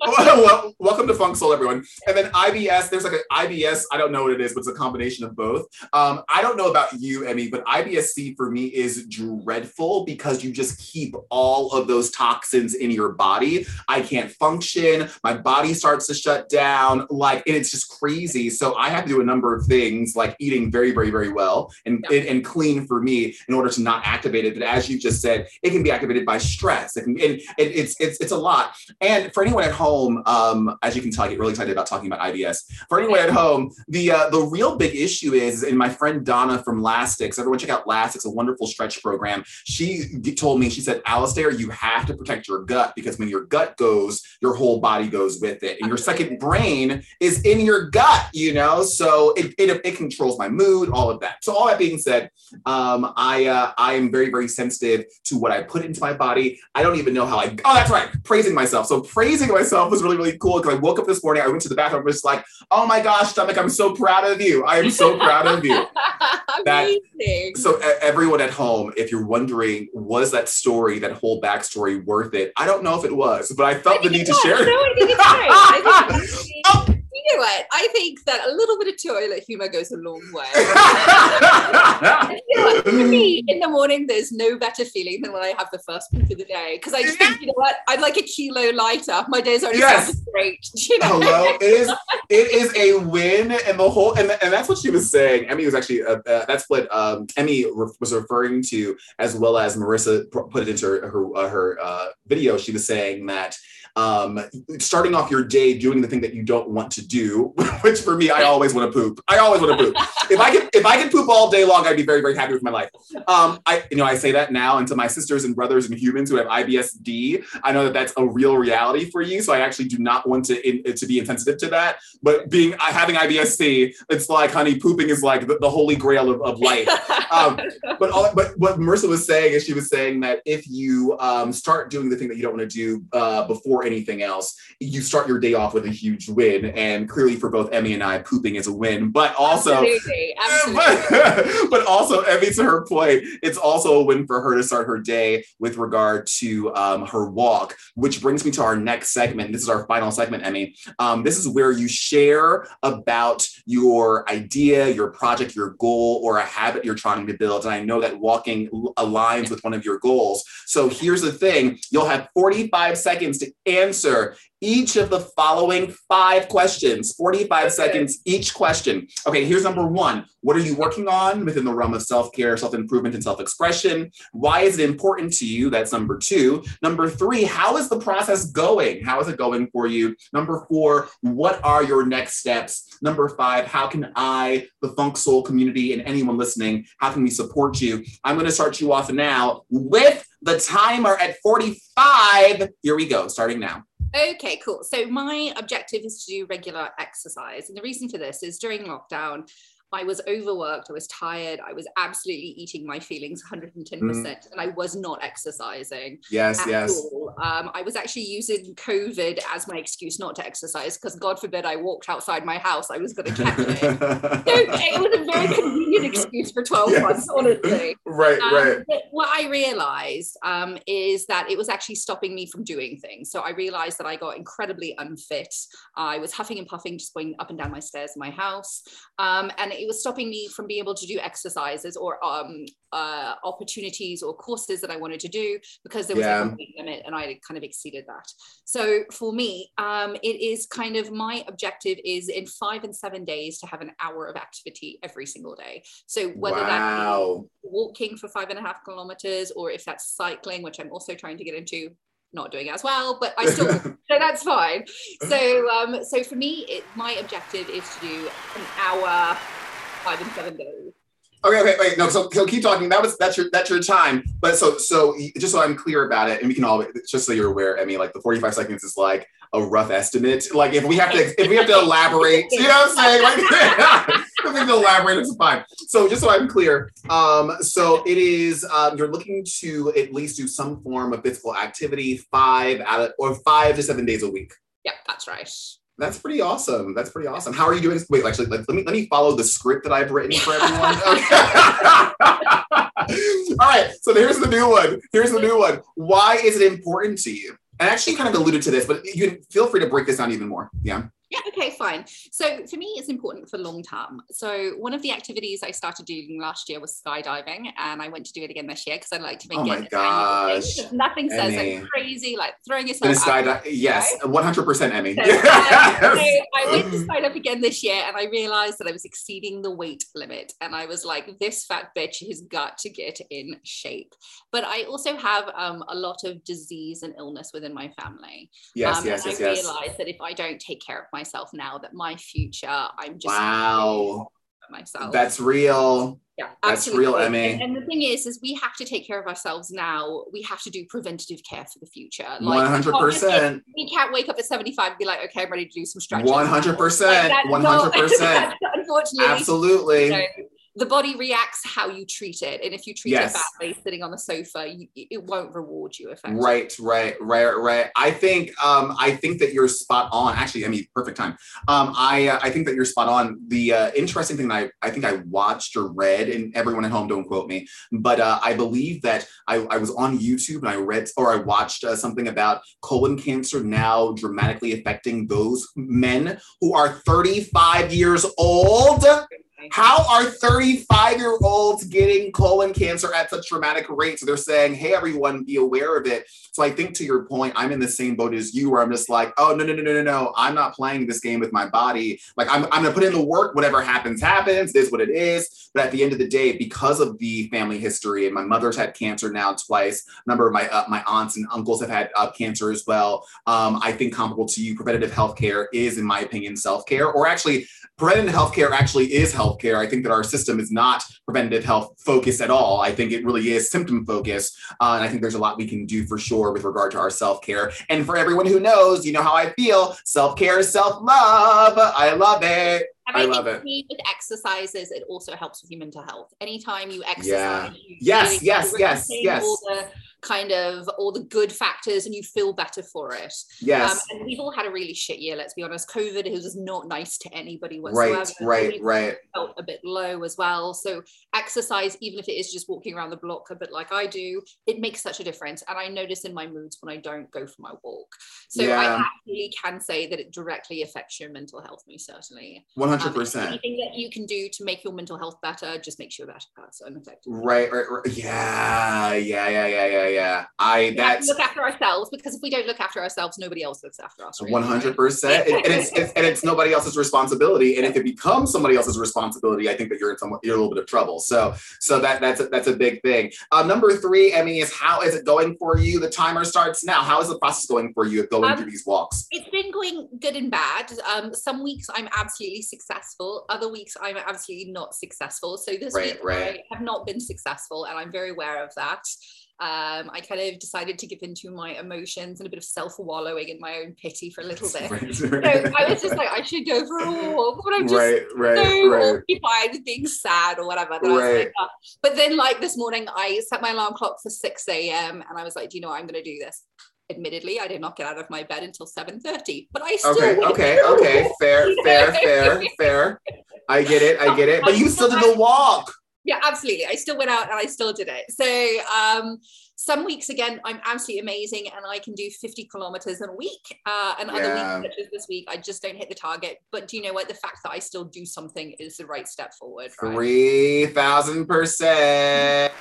well, welcome to Funk Soul, everyone. And then IBS, there's like an IBS. I don't know what it is, but it's a combination of both. Um, I don't know about you, Emmy, but IBSC for me is dreadful because you just keep all of those toxins in your body. I can't function. My body starts to shut down. Like, and it's just crazy. So I have to do a number of things, like eating very, very, very well and, Yeah. and, and clean for me in order to not activate it. But as you just said, it can be activated by stress. It can, and, and it's it's it's a lot. And for anyone at home, um, as you can tell, I get really excited about talking about IBS. For anyone at home, the uh, the real big issue is, and my friend Donna from Lastix, everyone check out Lastix, a wonderful stretch program. She told me, she said, Alistair, you have to protect your gut because when your gut goes, your whole body goes with it. And your second brain is in your gut, you know? So it, it, it controls my mood, all of that. So all that being said, um, I uh, I am very very sensitive to what I put into my body. I don't even know how I. Oh, that's right, praising myself. So praising myself was really really cool because I woke up this morning. I went to the bathroom. I was like, oh my gosh, stomach, I'm so proud of you. I am so proud of you. That- Amazing. So everyone at home, if you're wondering, was that story, that whole backstory worth it? I don't know if it was, but I felt I the need to share No, it. I think it's great. I think it's What? I think that a little bit of toilet humor goes a long way. You know? For me, in the morning, there's no better feeling than when I have the first poop of the day because I just think, you know what? I'd like a kilo lighter. My day's already Yes. great. You know? Hello, it is it is a win, and the whole and, and that's what she was saying. Emmy was actually uh, uh, that's what um, Emmy re- was referring to, as well as Marissa put it into her her, uh, her uh, video. She was saying that um, starting off your day doing the thing that you don't want to do, which for me, I always want to poop. I always want to poop. If I could if I could poop all day long, I'd be very very happy with my life. Um, I you know I say that now, and to my sisters and brothers and humans who have IBSD, I know that that's a real reality for you. So I actually do not want to in, to be insensitive to that. But being having IBSD, it's like honey, pooping is like the, the holy grail of, of life. Um, but all, but what Marissa was saying is she was saying that if you um, start doing the thing that you don't want to do uh, before anything else, you start your day off with a huge win. And clearly for both Emmy and I, pooping is a win. But also. absolutely, absolutely. But, but also, Emmy, to her point, it's also a win for her to start her day with regard to um, her walk, which brings me to our next segment. This is our final segment, Emmy. Um, this is where you share about your idea, your project, your goal, or a habit you're trying to build. And I know that walking aligns with one of your goals. So here's the thing you'll have 45 seconds to answer each of the following five questions 45 Okay. seconds each question. Okay here's number one. What are you working on within the realm of self-care self-improvement and self-expression? Why is it important to you? That's number two. Number three how is the process going? How is it going for you? Number four what are your next steps? Number five how can i the Func Soul community and anyone listening how can we support you? I'm going to start you off now with the timer at 45 here we go starting now Okay, cool. So my objective is to do regular exercise. And the reason for this is during lockdown, I was overworked, I was tired, I was absolutely eating my feelings 110%, and I was not exercising yes yes. Um, I was actually using COVID as my excuse not to exercise because, God forbid, I walked outside my house, I was going to catch it. So it was a very convenient excuse for 12 Yes. months, honestly. right Um, right But what I realized um, is that it was actually stopping me from doing things. So I realized that I got incredibly unfit. I was huffing and puffing, just going up and down my stairs in my house. Um, and it was stopping me from being able to do exercises or um, uh, opportunities or courses that I wanted to do because there was Yeah. a limit and I kind of exceeded that. So for me, um, it is kind of my objective is in five and seven days to have an hour of activity every single day. So whether that wow. be walking for five and a half kilometers or if that's cycling, which I'm also trying to get into, not doing as well, but I still so that's fine. So um, so for me, it, my objective is to do an hour, five and seven days. Okay, okay, wait, no. So, he'll keep talking. That was that's your that's your time. But so so just so I'm clear about it, and we can all just so you're aware. I mean, like the 45 seconds is like a rough estimate. Like if we have to if we have to elaborate, you know what I'm saying? Like if we have to elaborate, it's fine. So just so I'm clear, um, so it is um, you're looking to at least do some form of physical activity five out of or five to seven days a week. Yeah, that's right. That's pretty awesome. That's pretty awesome. How are you doing? Wait, actually, let, let me let me follow the script that I've written for everyone. Okay. All right. So here's the new one. Here's the new one. Why is it important to you? And actually, kind of alluded to this, but you feel free to break this down even more. Yeah. Yeah, okay, fine. So for me, it's important for long term. So one of the activities I started doing last year was skydiving, and I went to do it again this year because I'd like to make Oh it. my thing, gosh. Nothing says crazy, like throwing yourself out. skydive. Yes, 100% Emmy. So, um, so I went to sign up again this year and I realized that I was exceeding the weight limit. And I was like, this fat bitch has got to get in shape. But I also have um, a lot of disease and illness within my family. yes, um, yes, and yes, I yes. realized that if I don't take care of myself now, that my future, I'm just Wow. myself. That's real. yeah, that's real, absolutely. Emmy. And, and the thing is, is we have to take care of ourselves now. We have to do preventative care for the future. Like, One hundred percent. We can't wake up at 75 and be like, okay, I'm ready to do some stretches. One hundred percent. One hundred percent. Unfortunately, Absolutely. you know, the body reacts how you treat it, and if you treat Yes. it badly, sitting on the sofa, you, it won't reward you effectively. Right, right, right, right. I think um, I think that you're spot on. Actually, I mean, perfect time. Um, I uh, I think that you're spot on. The uh, interesting thing that I, I think I watched or read, and everyone at home don't quote me, but uh, I believe that I, I was on YouTube and I read or I watched uh, something about colon cancer now dramatically affecting those men who are 35 years old. How are 35 year olds getting colon cancer at such dramatic rates? They're saying, hey, everyone, be aware of it. So I think to your point, I'm in the same boat as you, where I'm just like, oh, no, no, no, no, no, no. I'm not playing this game with my body. Like, I'm, I'm going to put in the work. Whatever happens, happens. It is what it is. But at the end of the day, because of the family history, and my mother's had cancer now twice, a number of my, uh, my aunts and uncles have had uh, cancer as well. Um, I think comparable to you, preventative healthcare is, in my opinion, self care, or actually, preventative healthcare actually is healthcare. I think that our system is not preventative health focused at all. I think it really is symptom focused. Uh, and I think there's a lot we can do for sure with regard to our self care. And for everyone who knows, you know how I feel self care is self love. I love it. And I think love it. With exercises, it also helps with your mental health. Anytime you exercise, Yeah. you Yes, really- yes, yes, yes. All the kind of all the good factors, and you feel better for it. Yes. Um, and we've all had a really shit year. Let's be honest. COVID was not nice to anybody whatsoever. right, right, We've right. Felt a bit low as well. So exercise, even if it is just walking around the block a bit like I do, it makes such a difference. And I notice in my moods when I don't go for my walk. So Yeah. I actually can say that it directly affects your mental health, most certainly. Um, 100%. anything that you can do to make your mental health better just makes you a better person. Effectively. Right, right, right. Yeah, yeah, yeah, yeah, yeah, yeah. I We that's look after ourselves because if we don't look after ourselves, nobody else looks after us. one hundred percent, and it's, it's and it's nobody else's responsibility. And if it becomes somebody else's responsibility, I think that you're in some you're a little bit of trouble. So so that that's a, that's a big thing. Um, number three, Emmy, is how is it going for you? The timer starts now. How is the process going for you of going Um, through these walks? It's been going good and bad. Um, some weeks I'm absolutely successful. Other weeks I'm absolutely not successful. So this Right, week right. I have not been successful, and I'm very aware of that. Um, I kind of decided to give into my emotions and a bit of self wallowing in my own pity for a little bit. Right, So I was just like, I should go for a walk, but I'm just right, right, so right. occupied with being sad or whatever. that I was Right. like, "Oh." But then, like this morning, I set my alarm clock for 6 a.m. and I was like, do you know what? I'm going to do this. Admittedly, I did not get out of my bed until 7:30, but I still Okay, okay, okay. Fair, fair, fair, fair. I get it, I get it. But you still did the walk. Yeah, absolutely. I still went out and I still did it. So, um, some weeks again i'm absolutely amazing and i can do 50 kilometers in a week uh, and other Yeah. weeks such as this week i just don't hit the target but do you know what the fact that i still do something is the right step forward right? Three thousand percent.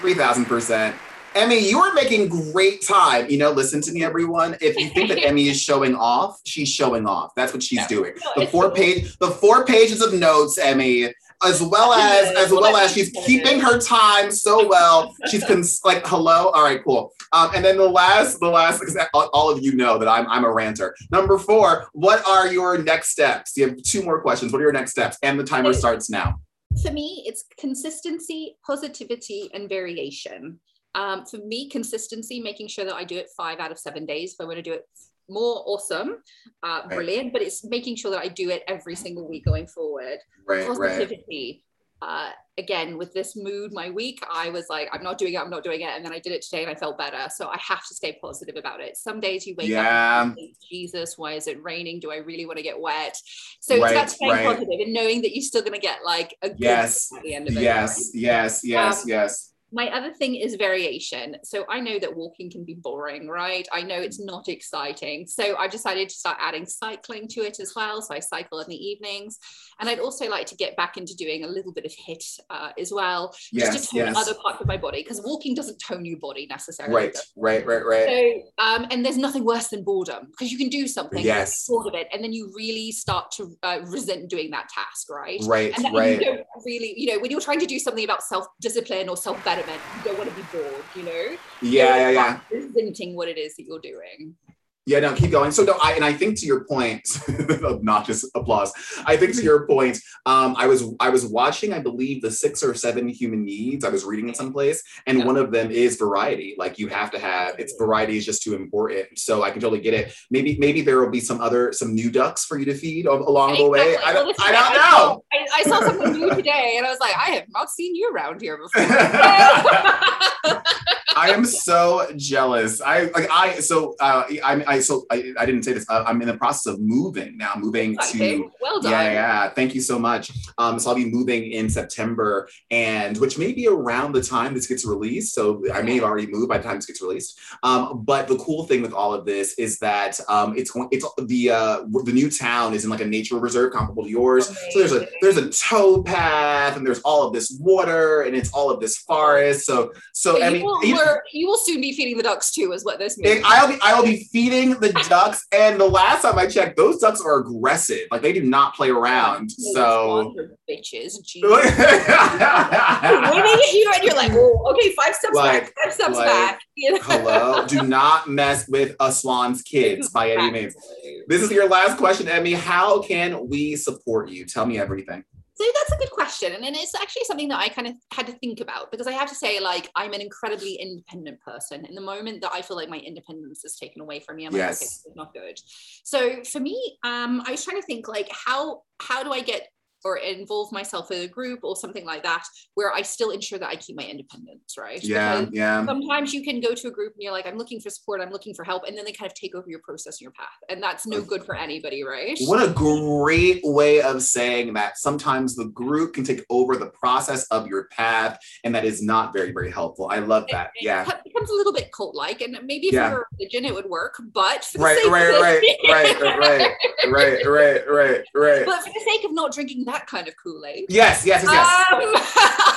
Three thousand percent. Emmy, you are making great time. You know, listen to me, everyone. If you think that Emmy is showing off, she's showing off. That's what she's No, doing. no, The four cool. page, the four pages of notes, Emmy, as well as as well as she's keeping her time so well. She's cons- like, hello, all right, cool. Um, and then the last, the last, because all, of you know that I'm I'm a ranter. Number four, what are your next steps? You have two more questions. What are your next steps? And the timer starts now. for me, it's consistency, positivity, and variation. Um, for me, consistency, making sure that I do it five out of seven days. If I want to do it more, awesome, uh, Right. brilliant. But it's making sure that I do it every single week going forward. Right, right. Positivity. Uh, again, with this mood, my week, I was like, I'm not doing it, I'm not doing it. And then I did it today and I felt better. So I have to stay positive about it. Some days you wake Yeah. up and think, Jesus, why is it raining? Do I really want to get wet? So it's Right, about staying right. positive and knowing that you're still going to get like a good Yes, at the end of it. Yes, yes, yes, Um, yes. My other thing is variation. So I know that walking can be boring, right? I know it's not exciting. So I've decided to start adding cycling to it as well. So I cycle in the evenings. And I'd also like to get back into doing a little bit of HIIT uh, as well, just Yes, to tone yes. other parts of my body, because walking doesn't tone your body necessarily. Right, right, right, right. So, um, and there's nothing worse than boredom because you can do something, Yes. you're of it, and then you really start to uh, resent doing that task, right? Right, and that right. you don't really, you know, when you're trying to do something about self-discipline or self-betterment, you don't want to be bored, you know? Yeah, yeah, yeah. Resenting what it is that you're doing. Yeah, no, keep going. So no, I and I think to your point, obnoxious applause. I think to your point, um, I was I was watching, I believe, the six or seven human needs. I was reading it someplace, and Yeah. one of them is variety. Like you have to have it's variety is just too important. So I can totally get it. Maybe maybe there will be some other some new ducks for you to feed along the way. I don't I don't know. I, I saw something new today, and I was like, I have not seen you around here before. I am so jealous. I like I so uh I I so I, I didn't say this. Uh, I'm in the process of moving now, moving to well done. yeah, yeah. Thank you so much. Um, so I'll be moving in September, and which may be around the time this gets released. So I may have already moved by the time this gets released. Um, but the cool thing with all of this is that um, it's going. It's the uh, the new town is in like a nature reserve comparable to yours. So there's a there's a tow path, and there's all of this water, and it's all of this forest. So so So I you, mean. will, you will soon be feeding the ducks too, is what this means. I'll be I'll be feeding the ducks, and the last time I checked, those ducks are aggressive. Like they do not play around. So bitches. Jeez. Looking at you and you're like, oh, okay, five steps Like- back, five steps like, back. You know? Hello. Do not mess with a swan's kids by any means. This is your last question, Emmy. How can we support you? Tell me everything. So that's a good question. And, it's actually something that I kind of had to think about because I have to say, like, I'm an incredibly independent person. And the moment that I feel like my independence is taken away from me, I'm like, okay, this is not good. So for me, um, I was trying to think like how how do I get or involve myself in a group or something like that where I still ensure that I keep my independence, right? Yeah, Because yeah. sometimes you can go to a group and you're like, I'm looking for support, I'm looking for help, and then they kind of take over your process and your path. And that's no good for anybody, right? What a great way of saying that sometimes the group can take over the process of your path, and that is not very, very helpful. I love that. it Yeah. becomes- becomes a little bit cult-like, and maybe Yeah. for a religion it would work, but for the Right, sake of right, right, right, right, right, right, right, right. But for the sake of not drinking that kind of Kool-Aid, Yes, yes, yes, yes. um,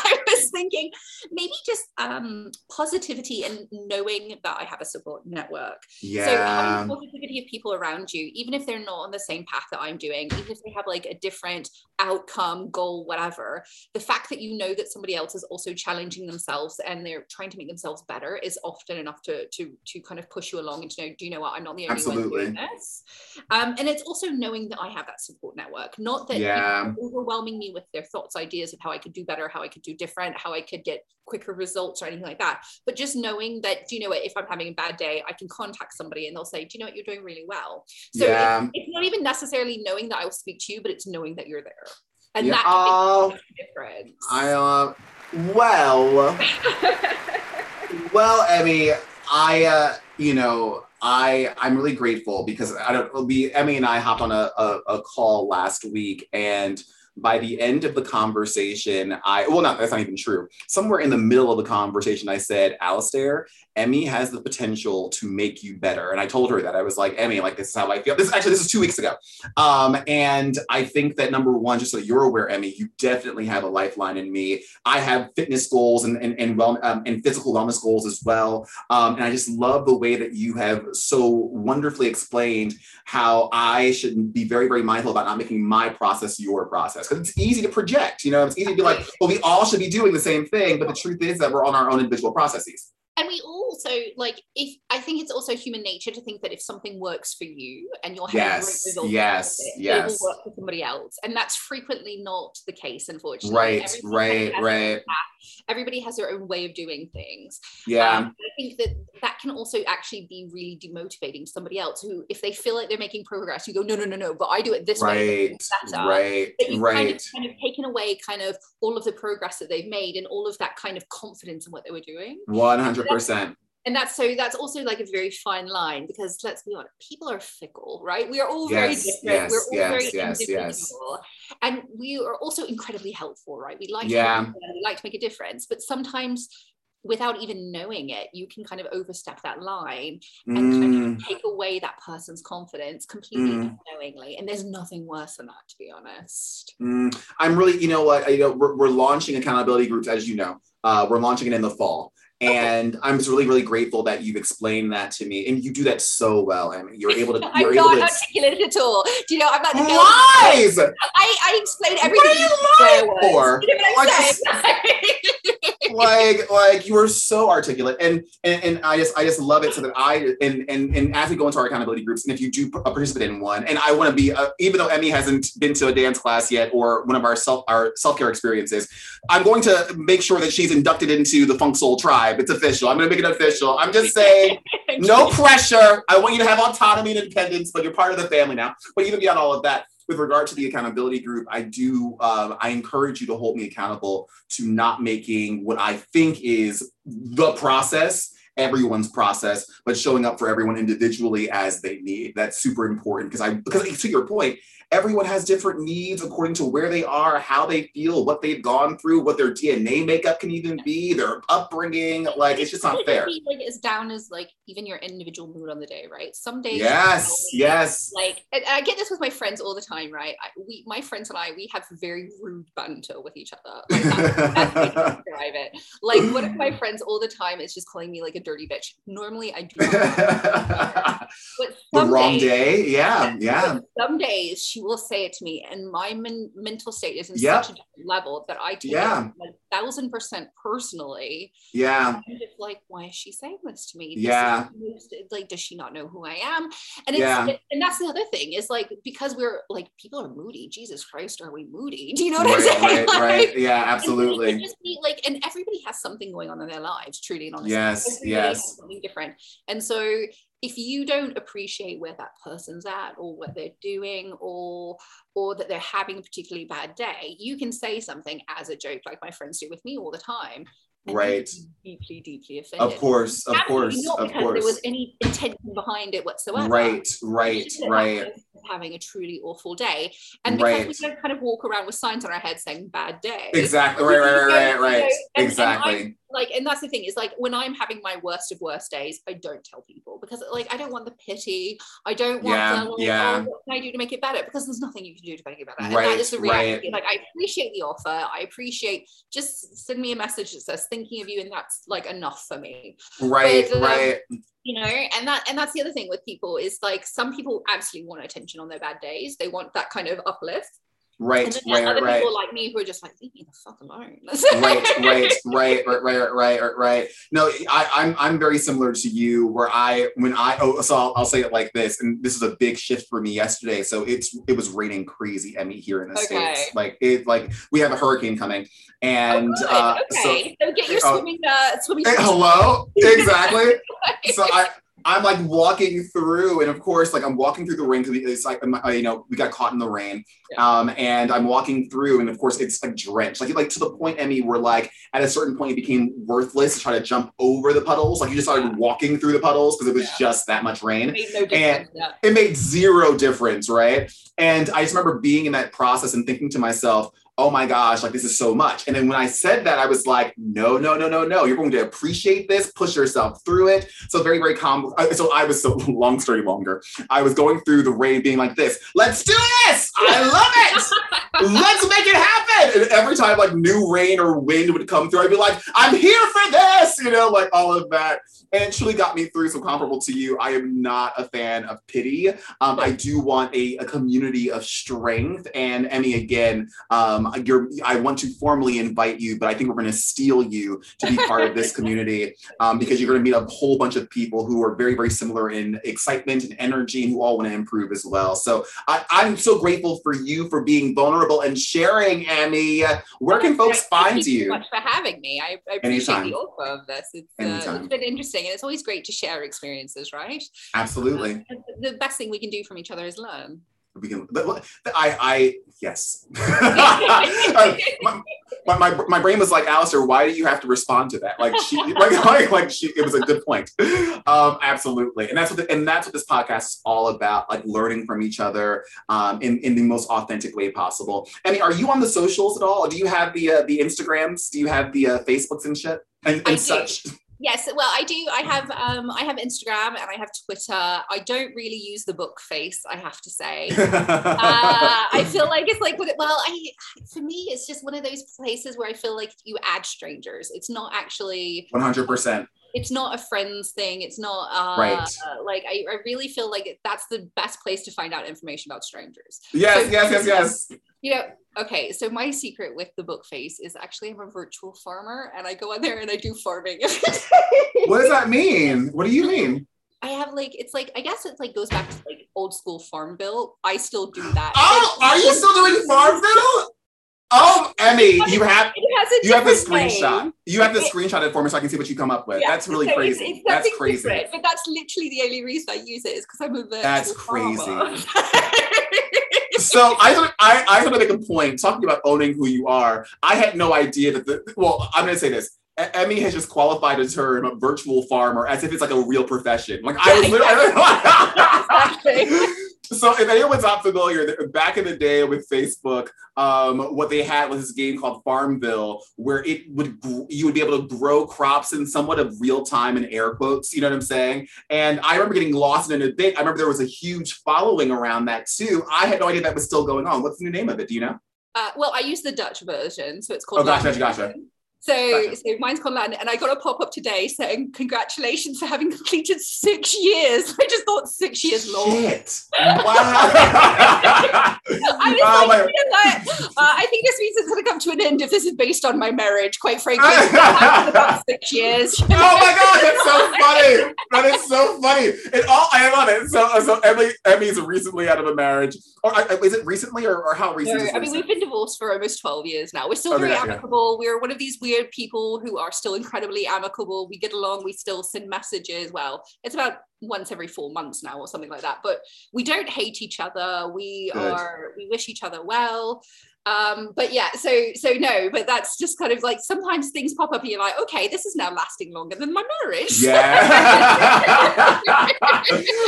I was thinking maybe just um, positivity and knowing that I have a support network. So Yeah. having positivity of people around you, even if they're not on the same path that I'm doing, even if they have like a different outcome, goal, whatever, the fact that you know that somebody else is also challenging themselves and they're trying to make themselves better is often enough to to to kind of push you along and to know, do you know what, I'm not the only one doing this. Um, and it's also knowing that I have that support network, not that Yeah. overwhelming me with their thoughts, ideas of how I could do better, how I could do different, how I could get quicker results or anything like that. But just knowing that, do you know what, if I'm having a bad day, I can contact somebody and they'll say, do you know what, you're doing really well. So Yeah. it's, it's not even necessarily knowing that I will speak to you, but it's knowing that you're there. And Yeah. that Oh, can make difference. I uh, well, well, Emmy, I uh, you know, I I'm really grateful because I don't we Emmy and I hopped on a, a, a call last week and by the end of the conversation, I well, not that's not even true. Somewhere in the middle of the conversation, I said, Alistair, Emmy has the potential to make you better. And I told her that I was like, Emmy, like this is how I feel. This actually this is two weeks ago. Um, and I think that number one, just so you're aware, Emmy, you definitely have a lifeline in me. I have fitness goals and and and, well, um, and physical wellness goals as well. Um, and I just love the way that you have so wonderfully explained how I should be very, very mindful about not making my process your process. Because it's easy to project, you know, it's easy to be like, well, we all should be doing the same thing. But the truth is that we're on our own individual processes and we also like if i think it's also human nature to think that if something works for you and you're having yes yes it, yes it will work for somebody else. And that's frequently not the case unfortunately. Right everybody right right. everybody has their own way of doing things. Yeah. Um, i think that that can also actually be really demotivating to somebody else who if they feel like they're making progress you go no no no no but i do it this right, way better. right right kind of, kind of taken away kind of all of the progress that they've made and all of that kind of confidence in what they were doing 100 100%. And that's so that's also like a very fine line because let's be honest, people are fickle, right? We are all yes, very different. Yes, We're all yes, very yes, individual. And we are also incredibly helpful, right? We like yeah. to we like to make a difference, but sometimes without even knowing it, you can kind of overstep that line and mm. kind of mm. take away that person's confidence completely mm. unknowingly. And there's nothing worse than that, to be honest. Mm. I'm really, you know what, you know, we're, we're launching accountability groups, as you know. Uh, we're launching it in the fall. And I'm just really, really grateful that you've explained that to me. And you do that so well, Emmy. You're able to. You're I'm not to... articulate at all. Do you know? I'm not. Lies. I, I explain everything. What are you lying for? You know like, like, like you are so articulate, and, and and I just I just love it. So that I and and and as we go into our accountability groups, and if you do participate in one, and I want to be, uh, even though Emmy hasn't been to a dance class yet or one of our self our self care experiences, I'm going to make sure that she's inducted into the Func Soul tribe. It's official. I'm going to make it official. I'm just saying, no pressure. I want you to have autonomy and independence, but you're part of the family now. But even beyond all of that, with regard to the accountability group, I do, um, I encourage you to hold me accountable to not making what I think is the process everyone's process, but showing up for everyone individually as they need. That's super important because I because to your point, everyone has different needs according to where they are, how they feel, what they've gone through, what their DNA makeup can even be, their upbringing. Like it's just not fair. Like as down as like even your individual mood on the day, right? Some days. Yes. Yes. Like I get this with my friends all the time, right? I, we, my friends and I, we have very rude banter with each other. Like that's, that's describe it. Like one of my friends all the time is just calling me like a dirty bitch. Normally I do. the wrong days, day. Yeah. Yeah. Some days she will say it to me, and my men- mental state is in yep. such a level that I take yeah. it a thousand percent personally. Yeah. I'm just like, why is she saying this to me? This yeah. like, does she not know who I am? And it's, yeah. It, and that's the other thing is like because we're like people are moody. Jesus Christ, are we moody? Do you know what right, I'm saying? Right, like, right. Yeah, absolutely. Just be like, and everybody has something going on in their lives, truly and honestly. Yes, everybody yes. something different, and so if you don't appreciate where that person's at or what they're doing or or that they're having a particularly bad day you can say something as a joke like my friends do with me all the time right. deeply deeply offended. of course of course not of because course there was any intention behind it whatsoever. Right right right. having a truly awful day. And because right. we don't kind of walk around with signs on our head saying bad day. Exactly. Right right right right, right. And, exactly. and like and that's the thing is like when i'm having my worst of worst days i don't tell people because like i don't want the pity. I don't want yeah, the yeah. oh, what can i do to make it better? Because there's nothing you can do to make it better. Right, and that is the reality. Right. like i appreciate the offer. I appreciate just send me a message that says thinking of you and that's like enough for me. Right but, um, right. you know and that and that's the other thing with people is like some people absolutely want attention on their bad days. They want that kind of uplift Right, and then right, other right. people like me who are just like, leave me the fuck alone. right, right, right, right, right, right, right. No, I, I'm I'm very similar to you where I when I oh so I'll, I'll say it like this, and this is a big shift for me yesterday. So it's it was raining crazy Emmy here in the okay. states. Like it like we have a hurricane coming, and oh, uh, okay. So, so, get your uh, swimming uh swimming. Hey, hello, exactly. so I I'm like walking through, and of course, like I'm walking through the rain because it's like you know we got caught in the rain, yeah. um, and I'm walking through, and of course it's like drenched, like like to the point, Emmy, where like at a certain point it became worthless to try to jump over the puddles, like you just started walking through the puddles because it was yeah. just that much rain, it made no and yeah. it made zero difference, right? And I just remember being in that process and thinking to myself, oh my gosh, like this is so much. And then when I said that, I was like, no, no, no, no, no. You're going to appreciate this, push yourself through it. So very, very calm. Uh, so I was so long story longer. I was going through the rain being like this, let's do this. I love it. let's make it happen. And every time like new rain or wind would come through, I'd be like, I'm here for this, you know, like all of that. And it truly got me through. So comparable to you, I am not a fan of pity. Um, I do want a, a community of strength. And Emmy, again, um, you're, I want to formally invite you, but I think we're going to steal you to be part of this community um, because you're going to meet a whole bunch of people who are very, very similar in excitement and energy and who all want to improve as well. So I, am so grateful for you for being vulnerable and sharing, Emmy. Where can folks find you? Thank you so much for having me. I, I appreciate Anytime. the offer of this. It's, uh, it's been interesting and it's always great to share experiences, right? Absolutely. Uh, the best thing we can do from each other is learn we can i i yes. My, my, my brain was like Alistair, why do you have to respond to that? Like she like, like, like she it was a good point. Um absolutely. And that's what the, and that's what this podcast is all about like learning from each other um in, in the most authentic way possible. I mean are you on the socials at all? Do you have the uh, the instagrams? Do you have the uh, facebooks and shit? And, and such Yes, well, I do. I have um, I have Instagram and I have Twitter. I don't really use the book face, I have to say. uh, I feel like it's like well, I for me, it's just one of those places where I feel like you add strangers. It's not actually one hundred percent it's not a friends thing it's not uh, right like I, I really feel like that's the best place to find out information about strangers yes so, yes yes yes you know okay so my secret with the book face is actually i'm a virtual farmer and i go on there and i do farming what does that mean what do you mean I have like it's like I guess it like goes back to like old school Farmville. I still do that. Oh, are you still doing Farmville? Oh, Emmy, you have you have the screenshot. Name. You have the screenshot it for me so I can see what you come up with. Yeah, that's really so crazy. It's, it's that's crazy. Different, but that's literally the only reason I use it is because I'm a virtual That's crazy. so I, I, I want to make a point talking about owning who you are. I had no idea that the, well, I'm going to say this. Emmy has just qualified a term a virtual farmer as if it's like a real profession. Like I was literally so if anyone's not familiar, back in the day with Facebook, um, what they had was this game called Farmville, where it would you would be able to grow crops in somewhat of real time in air quotes. You know what I'm saying? And I remember getting lost in it a bit. I remember there was a huge following around that too. I had no idea that was still going on. What's the new name of it? Do you know? Uh, well, I use the Dutch version, so it's called. Oh, gotcha, gotcha. So, so mine's called Land, and I got a pop up today saying congratulations for having completed six years. I just thought six years long. Shit! Wow. I was oh, like, you know what? Uh, I think this means it's going to come to an end if this is based on my marriage. Quite frankly, about six years. oh my god, that's so funny! That is so funny. It all I love it. So, so Emily, Emmy's recently out of a marriage. Or uh, is it recently, or, or how recent? No, I mean, we've been divorced for almost twelve years now. We're still okay, very amicable. Yeah. We're one of these weird weird people who are still incredibly amicable. We get along, we still send messages. Well, it's about once every four months now or something like that. But we don't hate each other. We Good. are, we wish each other well um but yeah so so no but that's just kind of like sometimes things pop up and you're like okay this is now lasting longer than my marriage. Yeah.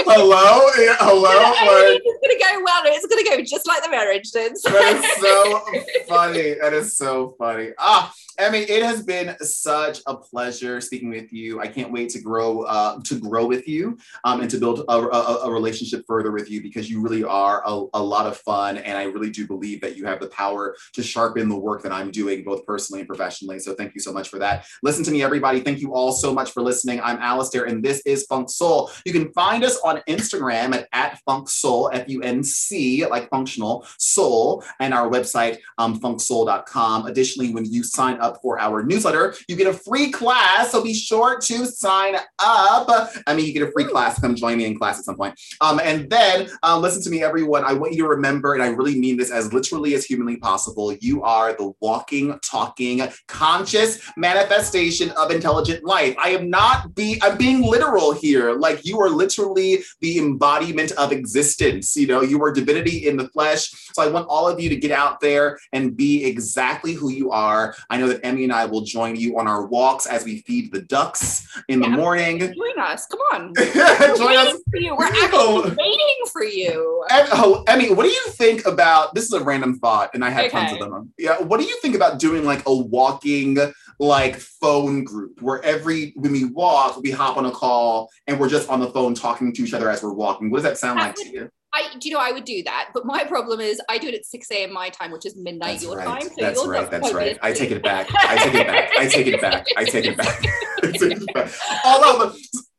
Hello? Yeah, hello? Like, it's gonna go well it's gonna go just like the marriage did. That is so funny. That is so funny. Ah Emmy, it has been such a pleasure speaking with you. I can't wait to grow uh, to grow with you um, and to build a, a, a, relationship further with you because you really are a, a lot of fun, and I really do believe that you have the power power to sharpen the work that I'm doing, both personally and professionally. So thank you so much for that. Listen to me, everybody. Thank you all so much for listening. I'm Alistair, and this is Func Soul. You can find us on Instagram at, at Func Soul, F U N C, like functional soul, and our website, um, funcsoul.com. Additionally, when you sign up for our newsletter, you get a free class. So be sure to sign up. I mean, you get a free class. Come join me in class at some point. Um, and then um, listen to me, everyone. I want you to remember, and I really mean this as literally as humanly humanly possible. You are the walking, talking, conscious manifestation of intelligent life. I am not be I'm being literal here. Like you are literally the embodiment of existence. You know, you are divinity in the flesh. So I want all of you to get out there and be exactly who you are. I know that Emmy and I will join you on our walks as we feed the ducks in yeah, the morning. Join us. Come on. join us. For you. We're actually waiting for you. oh, Emmy, what do you think about this is a random thought and I had okay. tons of them. Yeah, what do you think about doing like a walking like phone group where every when we walk, we hop on a call and we're just on the phone talking to each other as we're walking. What does that sound like would, to you? I do you know I would do that, but my problem is I do it at 6 a.m. my time, which is midnight that's your right. time. So that's right. That's right. I take it back. I take it back. I take it back. I take it back. I take it back. Although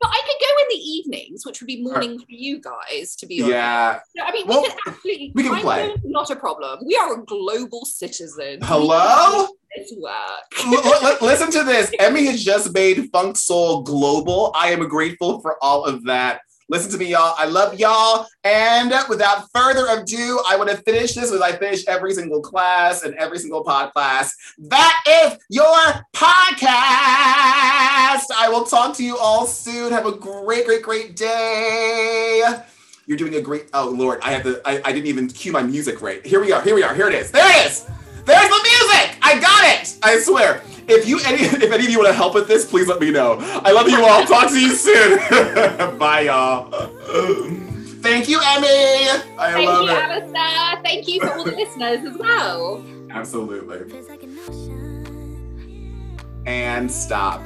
but I could go in the evenings, which would be morning for you guys, to be honest. Yeah. I mean, well, we can absolutely we can play. Not a problem. We are a global citizen. Hello? L- listen to this. Emmy has just made Func Soul global. I am grateful for all of that. Listen to me, y'all. I love y'all. And without further ado, I want to finish this as I finish every single class and every single pod class. That is your podcast. I will talk to you all soon. Have a great, great, great day. You're doing a great. Oh Lord, I have to. I, I didn't even cue my music right. Here we are. Here we are. Here it is. There it is. There's the music. I got it. I swear. If you any if any of you want to help with this, please let me know. I love you all. Talk to you soon. Bye, y'all. Thank you, Emmy. I Thank love you, it. Alistair. Thank you for all the listeners as well. Absolutely. And stop.